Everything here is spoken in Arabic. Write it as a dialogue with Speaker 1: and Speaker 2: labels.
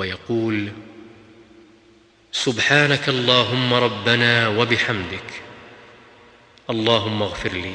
Speaker 1: ويقول سبحانك اللهم ربنا وبحمدك اللهم اغفر لي.